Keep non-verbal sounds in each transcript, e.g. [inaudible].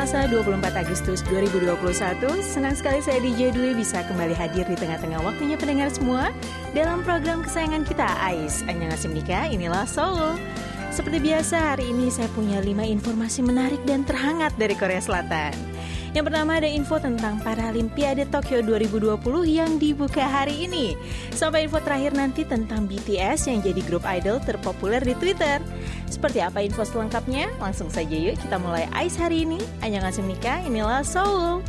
Selasa 24 Agustus 2021, senang sekali saya DJ Dwi bisa kembali hadir di tengah-tengah waktunya pendengar semua dalam program kesayangan kita, AIS. Annyeonghaseyo Nika, inilah Seoul. Seperti biasa, hari ini saya punya 5 informasi menarik dan terhangat dari Korea Selatan. Yang pertama ada info tentang Paralimpiade Tokyo 2020 yang dibuka hari ini. Sampai info terakhir nanti tentang BTS yang jadi grup idol terpopuler di Twitter. Seperti apa info selengkapnya? Langsung saja yuk kita mulai ICE hari ini. Annyeonghaseyo Mika, inilah Seoul.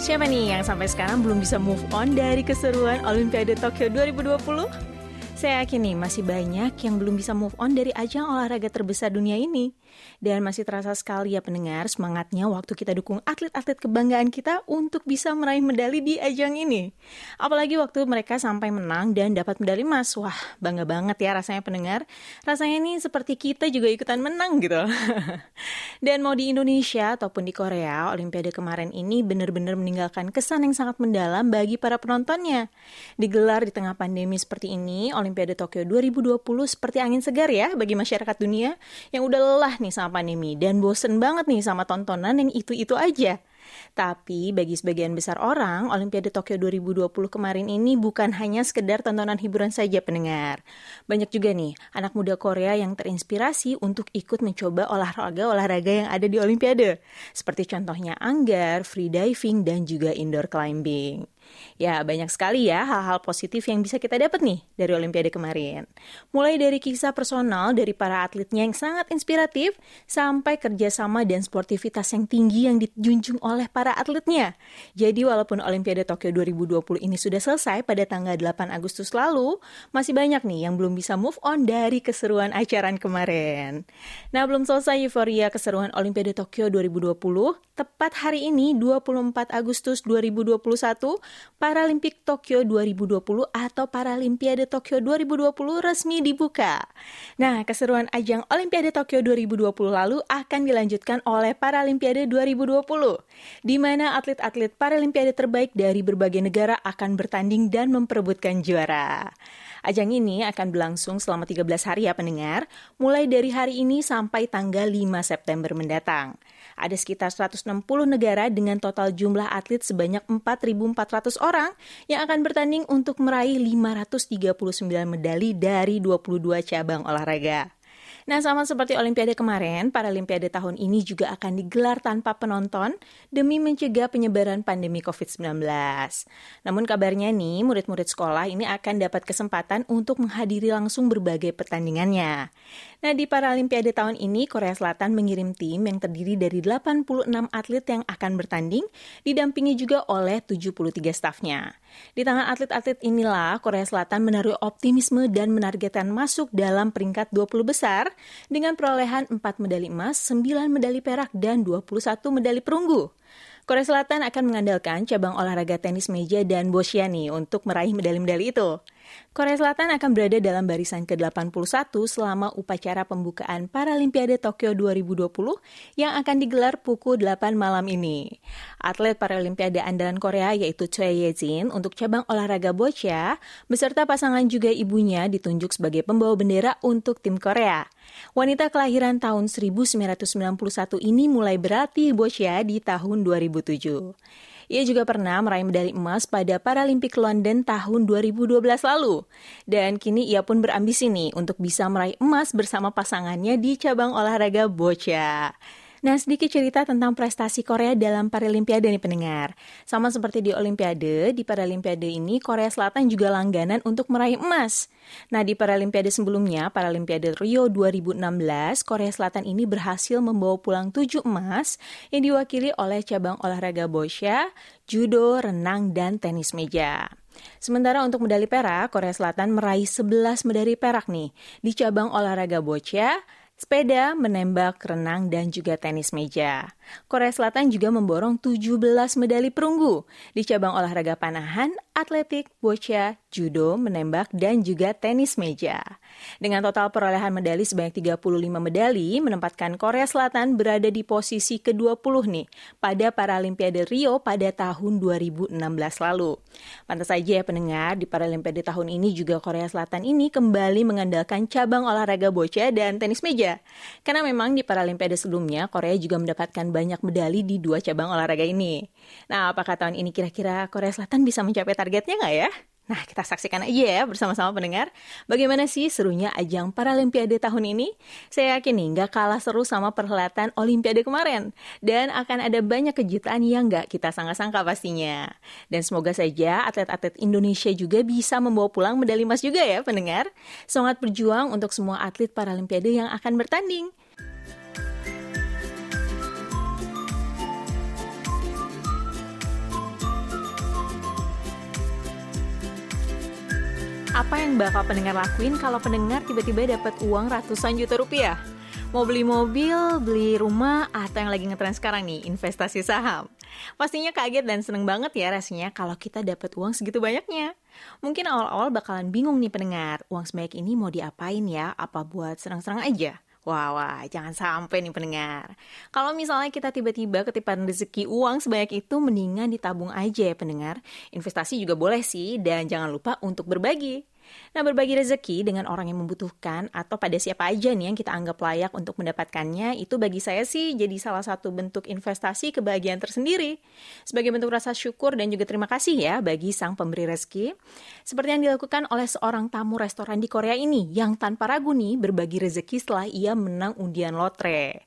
Siapa nih yang sampai sekarang belum bisa move on dari keseruan Olimpiade Tokyo 2020? Saya yakin nih masih banyak yang belum bisa move on dari ajang olahraga terbesar dunia ini. Dan masih terasa sekali ya pendengar semangatnya waktu kita dukung atlet-atlet kebanggaan kita untuk bisa meraih medali di ajang ini. Apalagi waktu mereka sampai menang dan dapat medali emas. Wah, bangga banget ya rasanya pendengar. Rasanya ini seperti kita juga ikutan menang gitu. [laughs] dan mau di Indonesia ataupun di Korea, Olimpiade kemarin ini benar-benar meninggalkan kesan yang sangat mendalam bagi para penontonnya. Digelar di tengah pandemi seperti ini, Olimpiade Tokyo 2020 seperti angin segar ya bagi masyarakat dunia yang udah lelah nih sama pandemi dan bosen banget nih sama tontonan yang itu-itu aja. Tapi bagi sebagian besar orang, Olimpiade Tokyo 2020 kemarin ini bukan hanya sekedar tontonan hiburan saja pendengar. Banyak juga nih anak muda Korea yang terinspirasi untuk ikut mencoba olahraga-olahraga yang ada di Olimpiade. Seperti contohnya anggar, free diving, dan juga indoor climbing. Ya, banyak sekali ya hal-hal positif yang bisa kita dapat nih dari Olimpiade kemarin. Mulai dari kisah personal dari para atletnya yang sangat inspiratif, sampai kerjasama dan sportivitas yang tinggi yang dijunjung oleh para atletnya. Jadi walaupun Olimpiade Tokyo 2020 ini sudah selesai pada tanggal 8 Agustus lalu, masih banyak nih yang belum bisa move on dari keseruan acara kemarin. Nah, belum selesai euforia keseruan Olimpiade Tokyo 2020, tepat hari ini 24 Agustus 2021, Paralimpik Tokyo 2020 atau Paralimpiade Tokyo 2020 resmi dibuka. Nah, keseruan ajang Olimpiade Tokyo 2020 lalu akan dilanjutkan oleh Paralimpiade 2020, di mana atlet-atlet Paralimpiade terbaik dari berbagai negara akan bertanding dan memperebutkan juara. Ajang ini akan berlangsung selama 13 hari ya pendengar, mulai dari hari ini sampai tanggal 5 September mendatang. Ada sekitar 160 negara dengan total jumlah atlet sebanyak 4.400 orang yang akan bertanding untuk meraih 539 medali dari 22 cabang olahraga. Nah, sama seperti Olimpiade kemarin, Paralimpiade tahun ini juga akan digelar tanpa penonton demi mencegah penyebaran pandemi COVID-19. Namun kabarnya nih, murid-murid sekolah ini akan dapat kesempatan untuk menghadiri langsung berbagai pertandingannya. Nah, di Paralimpiade tahun ini, Korea Selatan mengirim tim yang terdiri dari 86 atlet yang akan bertanding, didampingi juga oleh 73 stafnya. Di tangan atlet-atlet inilah, Korea Selatan menaruh optimisme dan menargetkan masuk dalam peringkat 20 besar dengan perolehan 4 medali emas, 9 medali perak, dan 21 medali perunggu. Korea Selatan akan mengandalkan cabang olahraga tenis meja dan boccia nih untuk meraih medali-medali itu. Korea Selatan akan berada dalam barisan ke-81 selama upacara pembukaan Paralimpiade Tokyo 2020 yang akan digelar pukul 8 malam ini. Atlet Paralimpiade andalan Korea yaitu Choi Ye-jin untuk cabang olahraga boccia beserta pasangan juga ibunya ditunjuk sebagai pembawa bendera untuk tim Korea. Wanita kelahiran tahun 1991 ini mulai berlatih boccia di tahun 2007. Ia juga pernah meraih medali emas pada Paralimpik London tahun 2012 lalu. Dan kini ia pun berambisi nih untuk bisa meraih emas bersama pasangannya di cabang olahraga boccia. Nah, sedikit cerita tentang prestasi Korea dalam Paralimpiade nih pendengar. Sama seperti di Olimpiade, di Paralimpiade ini Korea Selatan juga langganan untuk meraih emas. Nah, di Paralimpiade sebelumnya, Paralimpiade Rio 2016, Korea Selatan ini berhasil membawa pulang 7 emas yang diwakili oleh cabang olahraga boccia, judo, renang, dan tenis meja. Sementara untuk medali perak, Korea Selatan meraih 11 medali perak nih di cabang olahraga boccia, sepeda, menembak, renang, dan juga tenis meja. Korea Selatan juga memborong 17 medali perunggu di cabang olahraga panahan, atletik, boccia, judo, menembak, dan juga tenis meja. Dengan total perolehan medali sebanyak 35 medali, menempatkan Korea Selatan berada di posisi ke-20 nih pada Paralimpiade Rio pada tahun 2016 lalu. Pantas saja ya pendengar, di Paralimpiade tahun ini juga Korea Selatan ini kembali mengandalkan cabang olahraga bocah dan tenis meja. Karena memang di Paralimpiade sebelumnya, Korea juga mendapatkan banyak medali di dua cabang olahraga ini. Nah, apakah tahun ini kira-kira Korea Selatan bisa mencapai targetnya nggak ya? Nah, kita saksikan aja ya bersama-sama pendengar. Bagaimana sih serunya ajang Paralimpiade tahun ini? Saya yakin nih nggak kalah seru sama perhelatan Olimpiade kemarin. Dan akan ada banyak kejutan yang nggak kita sangka-sangka pastinya. Dan semoga saja atlet-atlet Indonesia juga bisa membawa pulang medali emas juga ya pendengar. Semangat berjuang untuk semua atlet Paralimpiade yang akan bertanding. Apa yang bakal pendengar lakuin kalau pendengar tiba-tiba dapat uang ratusan juta rupiah? Mau beli mobil, beli rumah, atau yang lagi ngetren sekarang nih, investasi saham. Pastinya kaget dan seneng banget ya rasanya kalau kita dapat uang segitu banyaknya. Mungkin awal-awal bakalan bingung nih pendengar, uang sebanyak ini mau diapain ya? Apa buat senang-senang aja? Wah, wah, jangan sampai nih pendengar. Kalau misalnya kita tiba-tiba ketipan rezeki uang sebanyak itu, mendingan ditabung aja ya pendengar. Investasi juga boleh sih, dan jangan lupa untuk berbagi. Nah, berbagi rezeki dengan orang yang membutuhkan atau pada siapa aja nih yang kita anggap layak untuk mendapatkannya, itu bagi saya sih jadi salah satu bentuk investasi kebahagiaan tersendiri. Sebagai bentuk rasa syukur dan juga terima kasih ya bagi sang pemberi rezeki. Seperti yang dilakukan oleh seorang tamu restoran di Korea ini yang tanpa ragu nih berbagi rezeki setelah ia menang undian lotre.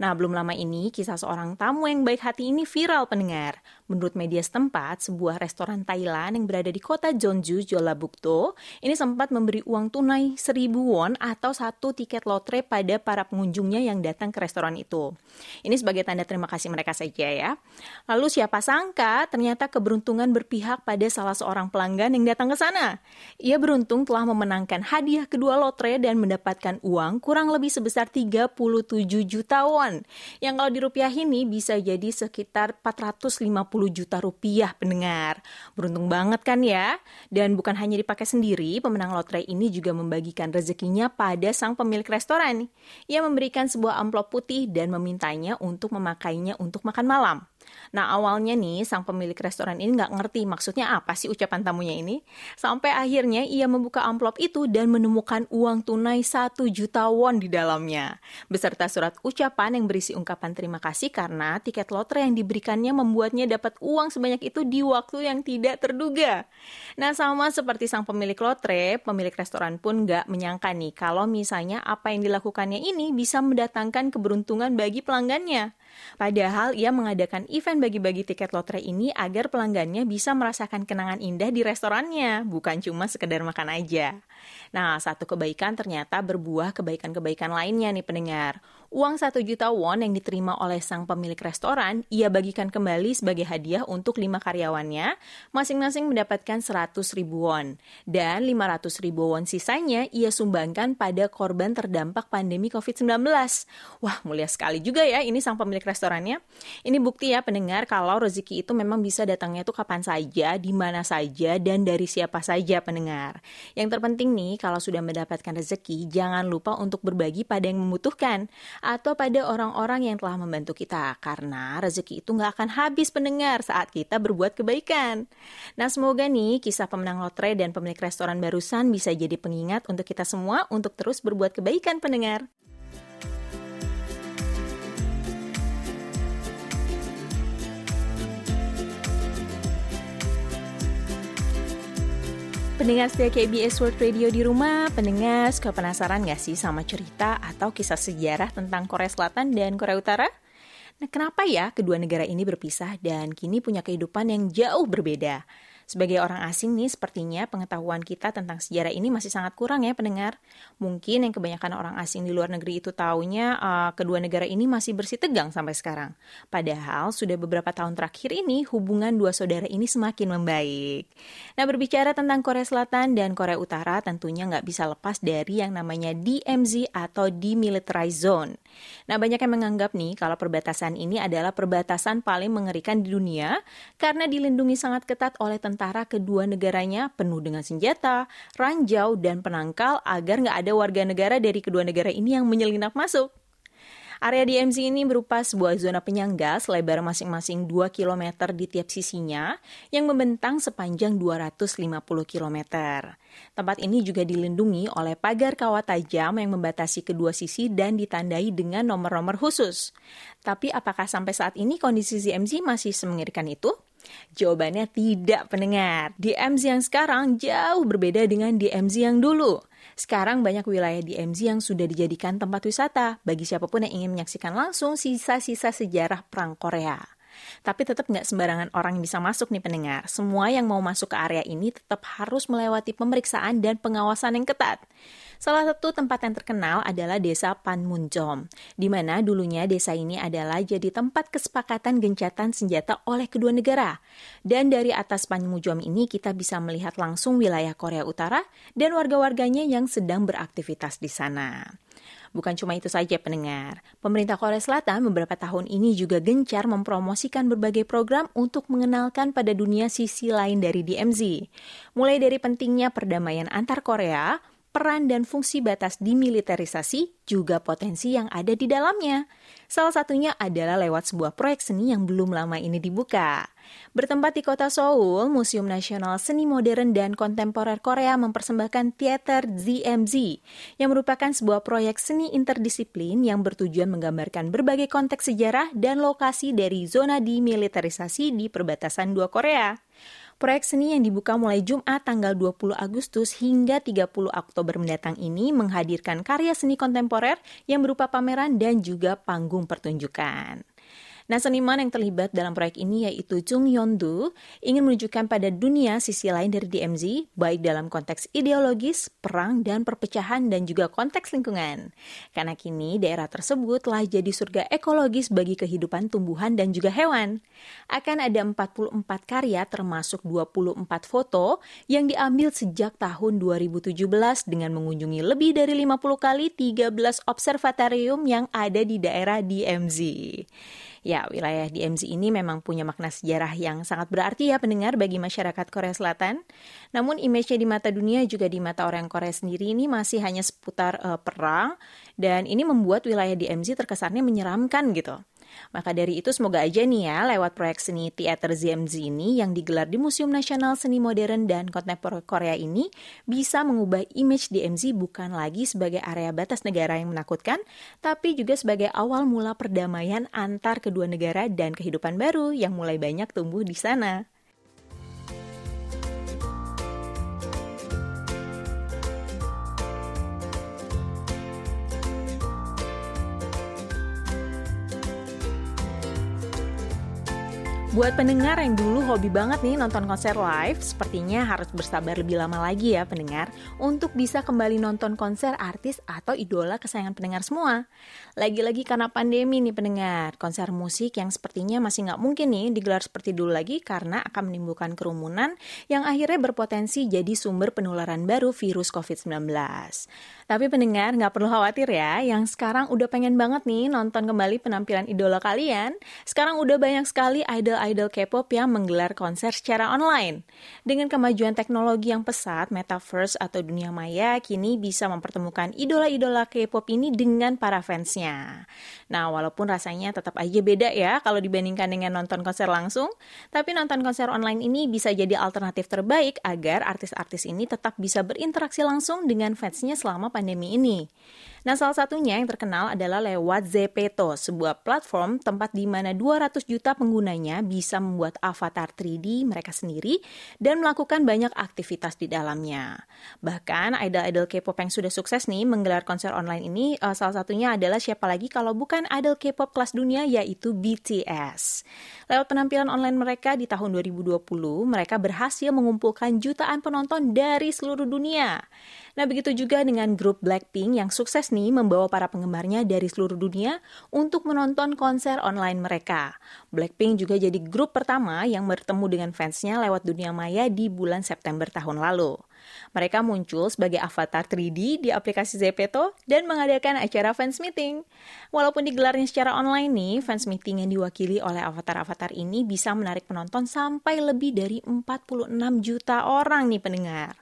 Nah, belum lama ini kisah seorang tamu yang baik hati ini viral pendengar. Menurut media setempat, sebuah restoran Thailand yang berada di kota Jeonju, Jeollabuk-do, ini sempat memberi uang tunai 1000 won atau satu tiket lotre pada para pengunjungnya yang datang ke restoran itu. Ini sebagai tanda terima kasih mereka saja ya. Lalu siapa sangka ternyata keberuntungan berpihak pada salah seorang pelanggan yang datang ke sana. Ia beruntung telah memenangkan hadiah kedua lotre dan mendapatkan uang kurang lebih sebesar 37 juta won. Yang kalau dirupiahin ini bisa jadi sekitar 450 juta rupiah pendengar. Beruntung banget kan ya? Dan bukan hanya dipakai sendiri, pemenang lotre ini juga membagikan rezekinya pada sang pemilik restoran. Ia memberikan sebuah amplop putih dan memintanya untuk memakainya untuk makan malam. Nah awalnya nih sang pemilik restoran ini nggak ngerti maksudnya apa sih ucapan tamunya ini. Sampai akhirnya ia membuka amplop itu dan menemukan uang tunai 1 juta won di dalamnya. Beserta surat ucapan yang berisi ungkapan terima kasih karena tiket lotre yang diberikannya membuatnya dapat uang sebanyak itu di waktu yang tidak terduga. Nah sama seperti sang pemilik lotre, pemilik restoran pun nggak menyangka nih kalau misalnya apa yang dilakukannya ini bisa mendatangkan keberuntungan bagi pelanggannya. Padahal ia mengadakan event bagi-bagi tiket lotre ini agar pelanggannya bisa merasakan kenangan indah di restorannya, bukan cuma sekedar makan aja. Nah, satu kebaikan ternyata berbuah kebaikan-kebaikan lainnya nih pendengar. Uang satu juta won yang diterima oleh sang pemilik restoran, ia bagikan kembali sebagai hadiah untuk lima karyawannya, masing-masing mendapatkan 100 ribu won. Dan 500 ribu won sisanya ia sumbangkan pada korban terdampak pandemi COVID-19. Wah, mulia sekali juga ya ini sang pemilik restorannya. Ini bukti ya pendengar kalau rezeki itu memang bisa datangnya tuh kapan saja, di mana saja, dan dari siapa saja pendengar. Yang terpenting nih, kalau sudah mendapatkan rezeki, jangan lupa untuk berbagi pada yang membutuhkan atau pada orang-orang yang telah membantu kita. Karena rezeki itu nggak akan habis pendengar saat kita berbuat kebaikan. Nah semoga nih kisah pemenang lotre dan pemilik restoran barusan bisa jadi pengingat untuk kita semua untuk terus berbuat kebaikan pendengar. Pendengar setia KBS World Radio di rumah, pendengar suka penasaran gak sih sama cerita atau kisah sejarah tentang Korea Selatan dan Korea Utara? Nah, kenapa ya kedua negara ini berpisah dan kini punya kehidupan yang jauh berbeda? Sebagai orang asing nih, sepertinya pengetahuan kita tentang sejarah ini masih sangat kurang ya pendengar. Mungkin yang kebanyakan orang asing di luar negeri itu taunya uh, kedua negara ini masih bersih tegang sampai sekarang. Padahal sudah beberapa tahun terakhir ini hubungan dua saudara ini semakin membaik. Nah berbicara tentang Korea Selatan dan Korea Utara tentunya nggak bisa lepas dari yang namanya DMZ atau Demilitarized Zone. Nah banyak yang menganggap nih kalau perbatasan ini adalah perbatasan paling mengerikan di dunia karena dilindungi sangat ketat oleh tentara antara kedua negaranya penuh dengan senjata, ranjau, dan penangkal agar nggak ada warga negara dari kedua negara ini yang menyelinap masuk. Area DMZ ini berupa sebuah zona penyangga selebar masing-masing 2 km di tiap sisinya yang membentang sepanjang 250 km. Tempat ini juga dilindungi oleh pagar kawat tajam yang membatasi kedua sisi dan ditandai dengan nomor-nomor khusus. Tapi apakah sampai saat ini kondisi DMZ masih semengerikan itu? Jawabannya tidak pendengar. DMZ yang sekarang jauh berbeda dengan DMZ yang dulu. Sekarang banyak wilayah di MZ yang sudah dijadikan tempat wisata bagi siapa pun yang ingin menyaksikan langsung sisa-sisa sejarah Perang Korea. Tapi tetap nggak sembarangan orang yang bisa masuk nih pendengar. Semua yang mau masuk ke area ini tetap harus melewati pemeriksaan dan pengawasan yang ketat. Salah satu tempat yang terkenal adalah desa Panmunjom, di mana dulunya desa ini adalah jadi tempat kesepakatan gencatan senjata oleh kedua negara. Dan dari atas Panmunjom ini kita bisa melihat langsung wilayah Korea Utara dan warga-warganya yang sedang beraktivitas di sana. Bukan cuma itu saja pendengar, pemerintah Korea Selatan beberapa tahun ini juga gencar mempromosikan berbagai program untuk mengenalkan pada dunia sisi lain dari DMZ. Mulai dari pentingnya perdamaian antar Korea, peran dan fungsi batas dimiliterisasi juga potensi yang ada di dalamnya. Salah satunya adalah lewat sebuah proyek seni yang belum lama ini dibuka. Bertempat di kota Seoul, Museum Nasional Seni Modern dan Kontemporer Korea mempersembahkan teater ZMZ, yang merupakan sebuah proyek seni interdisiplin yang bertujuan menggambarkan berbagai konteks sejarah dan lokasi dari zona dimiliterisasi di perbatasan dua Korea. Proyek seni yang dibuka mulai Jumat tanggal 20 Agustus hingga 30 Oktober mendatang ini menghadirkan karya seni kontemporer yang berupa pameran dan juga panggung pertunjukan. Nah, seniman yang terlibat dalam proyek ini yaitu Chung Yondu ingin menunjukkan pada dunia sisi lain dari DMZ, baik dalam konteks ideologis, perang, dan perpecahan, dan juga konteks lingkungan. Karena kini daerah tersebut telah jadi surga ekologis bagi kehidupan tumbuhan dan juga hewan. Akan ada 44 karya termasuk 24 foto yang diambil sejak tahun 2017 dengan mengunjungi lebih dari 50 kali 13 observatorium yang ada di daerah DMZ. Ya, wilayah DMZ ini memang punya makna sejarah yang sangat berarti ya pendengar bagi masyarakat Korea Selatan. Namun image-nya di mata dunia juga di mata orang Korea sendiri ini masih hanya seputar uh, perang dan ini membuat wilayah DMZ terkesannya menyeramkan gitu. Maka dari itu semoga aja nih ya lewat proyek seni teater ZMZ ini yang digelar di Museum Nasional Seni Modern dan Kontemporer Korea ini bisa mengubah image DMZ bukan lagi sebagai area batas negara yang menakutkan, tapi juga sebagai awal mula perdamaian antar kedua negara dan kehidupan baru yang mulai banyak tumbuh di sana. Buat pendengar yang dulu hobi banget nih nonton konser live, sepertinya harus bersabar lebih lama lagi ya pendengar untuk bisa kembali nonton konser artis atau idola kesayangan pendengar semua. Lagi-lagi karena pandemi nih pendengar, konser musik yang sepertinya masih nggak mungkin nih digelar seperti dulu lagi karena akan menimbulkan kerumunan yang akhirnya berpotensi jadi sumber penularan baru virus COVID-19. Tapi pendengar nggak perlu khawatir ya, yang sekarang udah pengen banget nih nonton kembali penampilan idola kalian, sekarang udah banyak sekali idol idol K-pop yang menggelar konser secara online. Dengan kemajuan teknologi yang pesat, metaverse atau dunia maya kini bisa mempertemukan idola-idola K-pop ini dengan para fansnya. Nah, walaupun rasanya tetap aja beda ya kalau dibandingkan dengan nonton konser langsung, tapi nonton konser online ini bisa jadi alternatif terbaik agar artis-artis ini tetap bisa berinteraksi langsung dengan fansnya selama pandemi ini. Nah, salah satunya yang terkenal adalah lewat Zepeto, sebuah platform tempat di mana 200 juta penggunanya bisa membuat avatar 3D mereka sendiri dan melakukan banyak aktivitas di dalamnya. Bahkan idol-idol K-pop yang sudah sukses nih menggelar konser online ini, uh, salah satunya adalah siapa lagi kalau bukan idol K-pop kelas dunia yaitu BTS. Lewat penampilan online mereka di tahun 2020, mereka berhasil mengumpulkan jutaan penonton dari seluruh dunia. Nah, begitu juga dengan grup Blackpink yang sukses nih membawa para penggemarnya dari seluruh dunia untuk menonton konser online mereka. Blackpink juga jadi grup pertama yang bertemu dengan fansnya lewat dunia maya di bulan September tahun lalu. Mereka muncul sebagai avatar 3D di aplikasi Zepeto dan mengadakan acara fans meeting. Walaupun digelarnya secara online nih, fans meeting yang diwakili oleh avatar-avatar ini bisa menarik penonton sampai lebih dari 46 juta orang nih pendengar.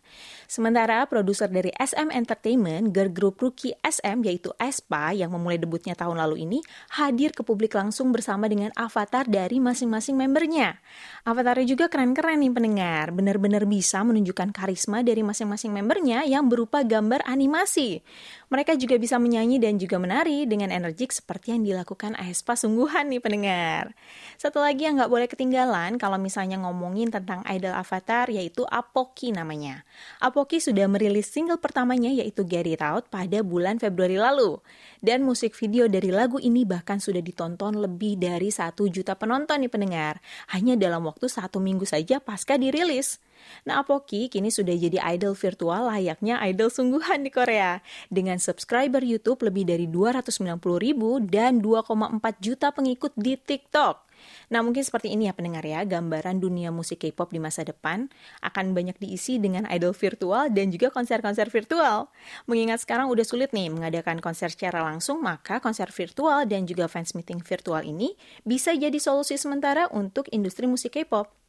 Sementara produser dari SM Entertainment, girl group rookie SM yaitu Aespa yang memulai debutnya tahun lalu ini hadir ke publik langsung bersama dengan avatar dari masing-masing membernya. Avatarnya juga keren-keren nih pendengar, benar-benar bisa menunjukkan karisma dari masing-masing membernya yang berupa gambar animasi. Mereka juga bisa menyanyi dan juga menari dengan energik seperti yang dilakukan Aespa sungguhan nih pendengar. Satu lagi yang nggak boleh ketinggalan kalau misalnya ngomongin tentang idol avatar yaitu Apoki namanya. Apoki sudah merilis single pertamanya yaitu Get It Out pada bulan Februari lalu. Dan musik video dari lagu ini bahkan sudah ditonton lebih dari satu juta penonton nih pendengar. Hanya dalam waktu satu minggu saja pasca dirilis. Nah, Apoki kini sudah jadi idol virtual layaknya idol sungguhan di Korea. Dengan subscriber YouTube lebih dari 290 ribu dan 2,4 juta pengikut di TikTok. Nah mungkin seperti ini ya pendengar ya, gambaran dunia musik K-pop di masa depan akan banyak diisi dengan idol virtual dan juga konser-konser virtual. Mengingat sekarang udah sulit nih mengadakan konser secara langsung, maka konser virtual dan juga fans meeting virtual ini bisa jadi solusi sementara untuk industri musik K-pop.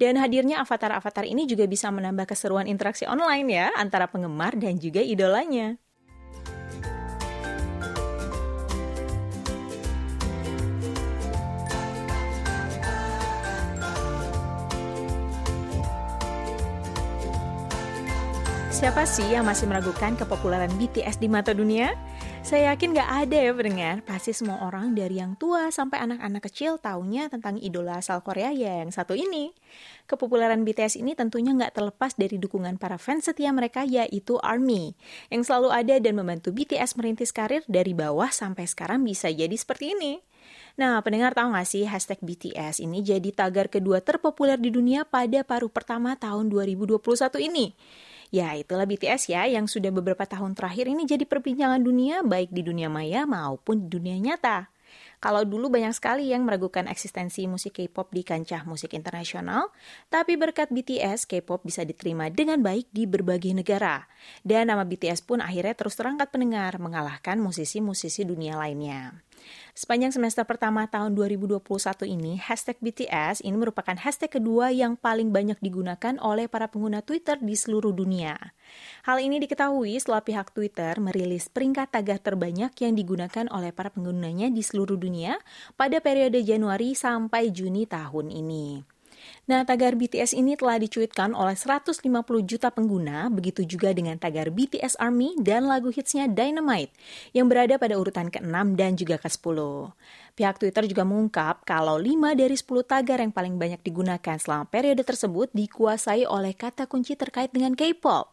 Dan hadirnya avatar-avatar ini juga bisa menambah keseruan interaksi online ya antara penggemar dan juga idolanya. Siapa sih yang masih meragukan kepopuleran BTS di mata dunia? Saya yakin gak ada ya pendengar, pasti semua orang dari yang tua sampai anak-anak kecil taunya tentang idola asal Korea yang satu ini. Kepopuleran BTS ini tentunya gak terlepas dari dukungan para fans setia mereka yaitu ARMY, yang selalu ada dan membantu BTS merintis karir dari bawah sampai sekarang bisa jadi seperti ini. Nah, pendengar tahu gak sih hashtag BTS ini jadi tagar kedua terpopuler di dunia pada paruh pertama tahun 2021 ini. Ya, itulah BTS ya yang sudah beberapa tahun terakhir ini jadi perbincangan dunia baik di dunia maya maupun di dunia nyata. Kalau dulu banyak sekali yang meragukan eksistensi musik K-pop di kancah musik internasional, tapi berkat BTS, K-pop bisa diterima dengan baik di berbagai negara. Dan nama BTS pun akhirnya terus terangkat pendengar, mengalahkan musisi-musisi dunia lainnya. Sepanjang semester pertama tahun 2021 ini, hashtag BTS ini merupakan hashtag kedua yang paling banyak digunakan oleh para pengguna Twitter di seluruh dunia. Hal ini diketahui setelah pihak Twitter merilis peringkat tagar terbanyak yang digunakan oleh para penggunanya di seluruh dunia pada periode Januari sampai Juni tahun ini. Nah, tagar BTS ini telah dicuitkan oleh 150 juta pengguna, begitu juga dengan tagar BTS ARMY dan lagu hitsnya Dynamite, yang berada pada urutan ke-6 dan juga ke-10. Pihak Twitter juga mengungkap kalau 5 dari 10 tagar yang paling banyak digunakan selama periode tersebut dikuasai oleh kata kunci terkait dengan K-pop.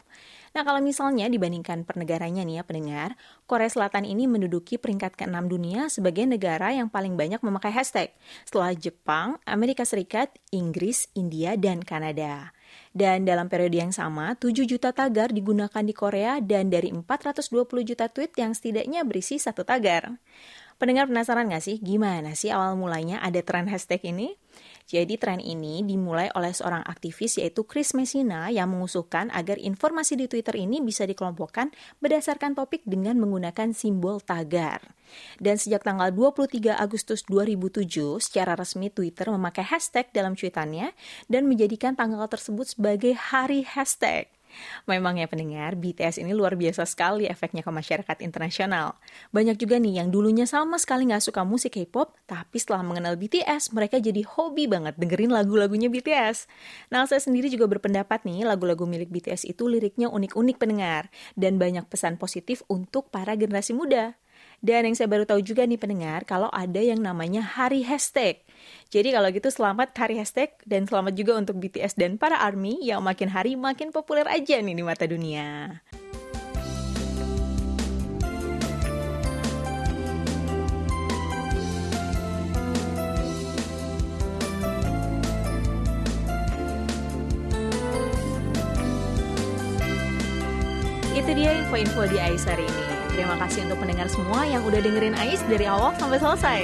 Nah, kalau misalnya dibandingkan per negaranya nih ya pendengar, Korea Selatan ini menduduki peringkat ke-6 dunia sebagai negara yang paling banyak memakai hashtag. Setelah Jepang, Amerika Serikat, Inggris, India, dan Kanada. Dan dalam periode yang sama, 7 juta tagar digunakan di Korea dan dari 420 juta tweet yang setidaknya berisi satu tagar. Pendengar penasaran nggak sih gimana sih awal mulanya ada tren hashtag ini? Jadi tren ini dimulai oleh seorang aktivis yaitu Chris Messina yang mengusulkan agar informasi di Twitter ini bisa dikelompokkan berdasarkan topik dengan menggunakan simbol tagar. Dan sejak tanggal 23 Agustus 2007, secara resmi Twitter memakai hashtag dalam cuitannya dan menjadikan tanggal tersebut sebagai hari hashtag. Memang ya pendengar, BTS ini luar biasa sekali efeknya ke masyarakat internasional. Banyak juga nih yang dulunya sama sekali nggak suka musik K-pop, tapi setelah mengenal BTS, mereka jadi hobi banget dengerin lagu-lagunya BTS. Nah, saya sendiri juga berpendapat nih, lagu-lagu milik BTS itu liriknya unik-unik pendengar, dan banyak pesan positif untuk para generasi muda. Dan yang saya baru tahu juga nih pendengar, kalau ada yang namanya hari hashtag. Jadi kalau gitu selamat hari hashtag dan selamat juga untuk BTS dan para ARMY yang makin hari makin populer aja nih di mata dunia. Itu dia info-info di Ais hari ini. Terima kasih untuk pendengar semua yang udah dengerin Ais dari awal sampai selesai.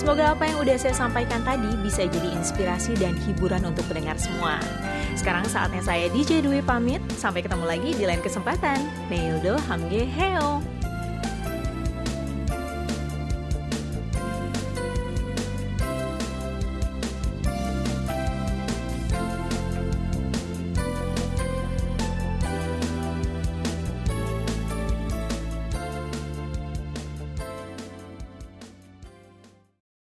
Semoga apa yang udah saya sampaikan tadi bisa jadi inspirasi dan hiburan untuk pendengar semua. Sekarang saatnya saya DJ Dwi pamit. Sampai ketemu lagi di lain kesempatan. Neildo Hamge Heo.